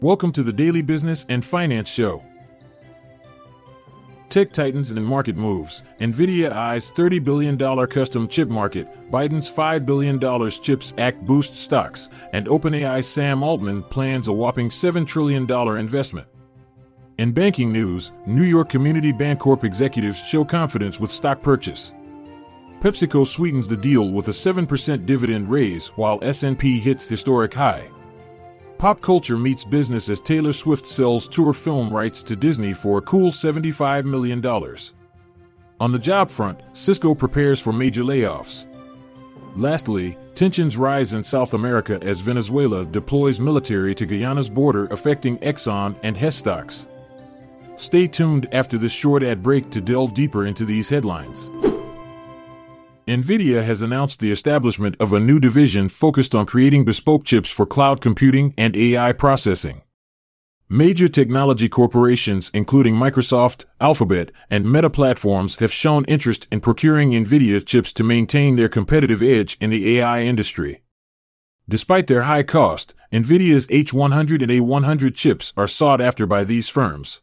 Welcome to the Daily Business and Finance Show. Tech Titans and market moves. NVIDIA eyes $30 billion custom chip market. Biden's $5 billion CHIPS Act boosts stocks. And OpenAI Sam Altman plans a whopping $7 trillion investment. In banking news, New York Community Bancorp executives show confidence with stock purchase. PepsiCo sweetens the deal with a 7% dividend raise while S&P hits historic high. Pop culture meets business as Taylor Swift sells tour film rights to Disney for a cool $75 million. On the job front, Cisco prepares for major layoffs. Lastly, tensions rise in South America as Venezuela deploys military to Guyana's border, affecting Exxon and Hess stocks. Stay tuned after this short ad break to delve deeper into these headlines. NVIDIA has announced the establishment of a new division focused on creating bespoke chips for cloud computing and AI processing. Major technology corporations, including Microsoft, Alphabet, and Meta Platforms, have shown interest in procuring NVIDIA chips to maintain their competitive edge in the AI industry. Despite their high cost, NVIDIA's H100 and A100 chips are sought after by these firms.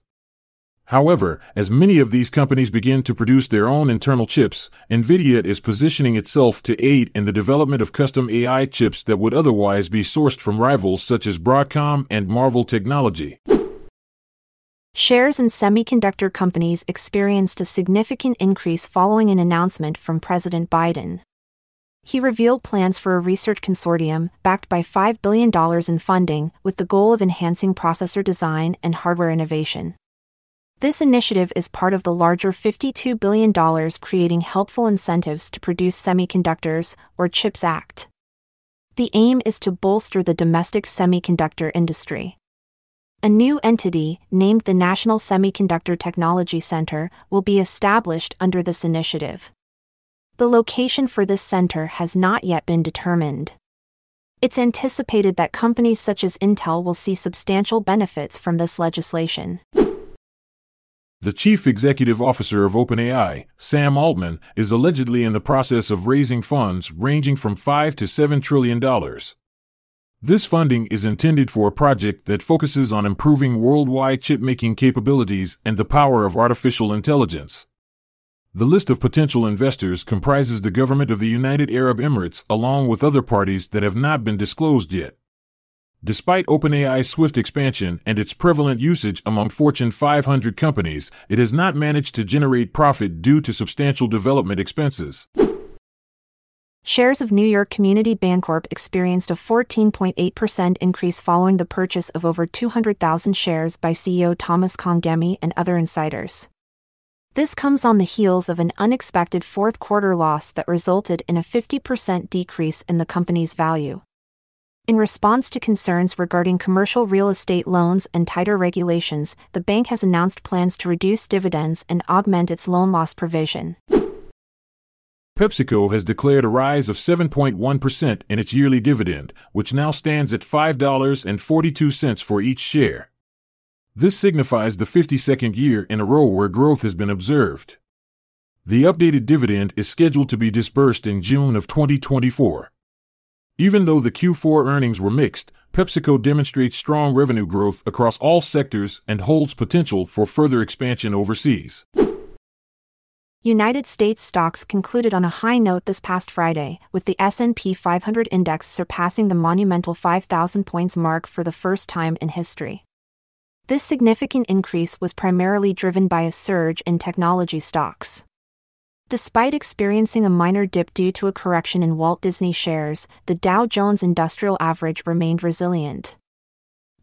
However, as many of these companies begin to produce their own internal chips, NVIDIA is positioning itself to aid in the development of custom AI chips that would otherwise be sourced from rivals such as Broadcom and Marvell Technology. Shares in semiconductor companies experienced a significant increase following an announcement from President Biden. He revealed plans for a research consortium backed by $5 billion in funding with the goal of enhancing processor design and hardware innovation. This initiative is part of the larger $52 billion Creating Helpful Incentives to Produce Semiconductors, or CHIPS Act. The aim is to bolster the domestic semiconductor industry. A new entity, named the National Semiconductor Technology Center, will be established under this initiative. The location for this center has not yet been determined. It's anticipated that companies such as Intel will see substantial benefits from this legislation. The chief executive officer of OpenAI, Sam Altman, is allegedly in the process of raising funds ranging from 5 to 7 trillion dollars. This funding is intended for a project that focuses on improving worldwide chip making capabilities and the power of artificial intelligence. The list of potential investors comprises the government of the United Arab Emirates along with other parties that have not been disclosed yet. Despite OpenAI's swift expansion and its prevalent usage among Fortune 500 companies, it has not managed to generate profit due to substantial development expenses. Shares of New York Community Bancorp experienced a 14.8% increase following the purchase of over 200,000 shares by CEO Thomas Cangemi and other insiders. This comes on the heels of an unexpected fourth quarter loss that resulted in a 50% decrease in the company's value. In response to concerns regarding commercial real estate loans and tighter regulations, the bank has announced plans to reduce dividends and augment its loan loss provision. PepsiCo has declared a rise of 7.1% in its yearly dividend, which now stands at $5.42 for each share. This signifies the 52nd year in a row where growth has been observed. The updated dividend is scheduled to be disbursed in June of 2024. Even though the Q4 earnings were mixed, PepsiCo demonstrates strong revenue growth across all sectors and holds potential for further expansion overseas. United States stocks concluded on a high note this past Friday, with the S&P 500 index surpassing the monumental 5000 points mark for the first time in history. This significant increase was primarily driven by a surge in technology stocks. Despite experiencing a minor dip due to a correction in Walt Disney shares, the Dow Jones Industrial Average remained resilient.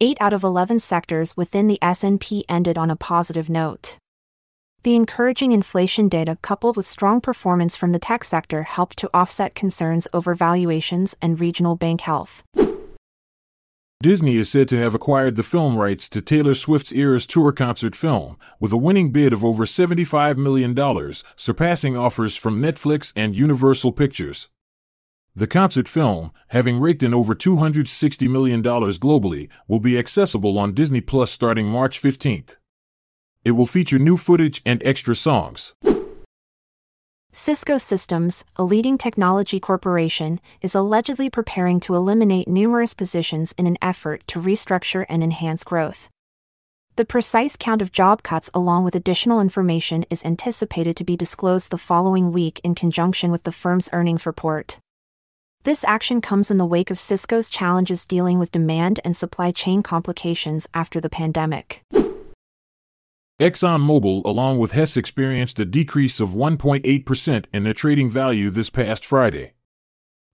8 out of 11 sectors within the S&P ended on a positive note. The encouraging inflation data coupled with strong performance from the tech sector helped to offset concerns over valuations and regional bank health. Disney is said to have acquired the film rights to Taylor Swift's Eras Tour concert film, with a winning bid of over $75 million, surpassing offers from Netflix and Universal Pictures. The concert film, having raked in over $260 million globally, will be accessible on Disney Plus starting March 15th. It will feature new footage and extra songs. Cisco Systems, a leading technology corporation, is allegedly preparing to eliminate numerous positions in an effort to restructure and enhance growth. The precise count of job cuts, along with additional information, is anticipated to be disclosed the following week in conjunction with the firm's earnings report. This action comes in the wake of Cisco's challenges dealing with demand and supply chain complications after the pandemic. ExxonMobil, along with Hess, experienced a decrease of 1.8% in their trading value this past Friday.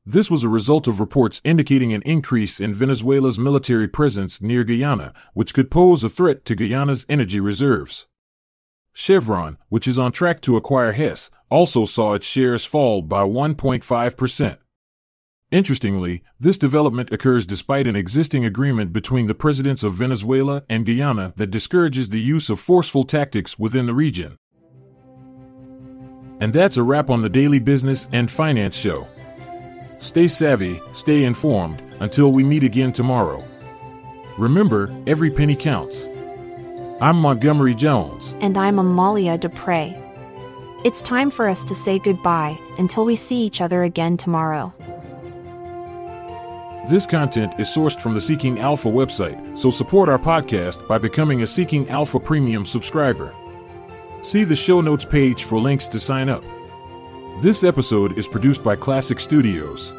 This was a result of reports indicating an increase in Venezuela's military presence near Guyana, which could pose a threat to Guyana's energy reserves. Chevron, which is on track to acquire Hess, also saw its shares fall by 1.5%. Interestingly, this development occurs despite an existing agreement between the presidents of Venezuela and Guyana that discourages the use of forceful tactics within the region. And that's a wrap on the Daily Business and Finance Show. Stay savvy, stay informed, until we meet again tomorrow. Remember, every penny counts. I'm Montgomery Jones. And I'm Amalia Dupre. It's time for us to say goodbye until we see each other again tomorrow. This content is sourced from the Seeking Alpha website, so support our podcast by becoming a Seeking Alpha Premium subscriber. See the show notes page for links to sign up. This episode is produced by Klassic Studios.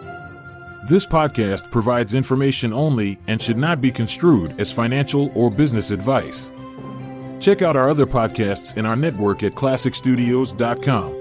This podcast provides information only and should not be construed as financial or business advice. Check out our other podcasts in our network at klassicstudios.com.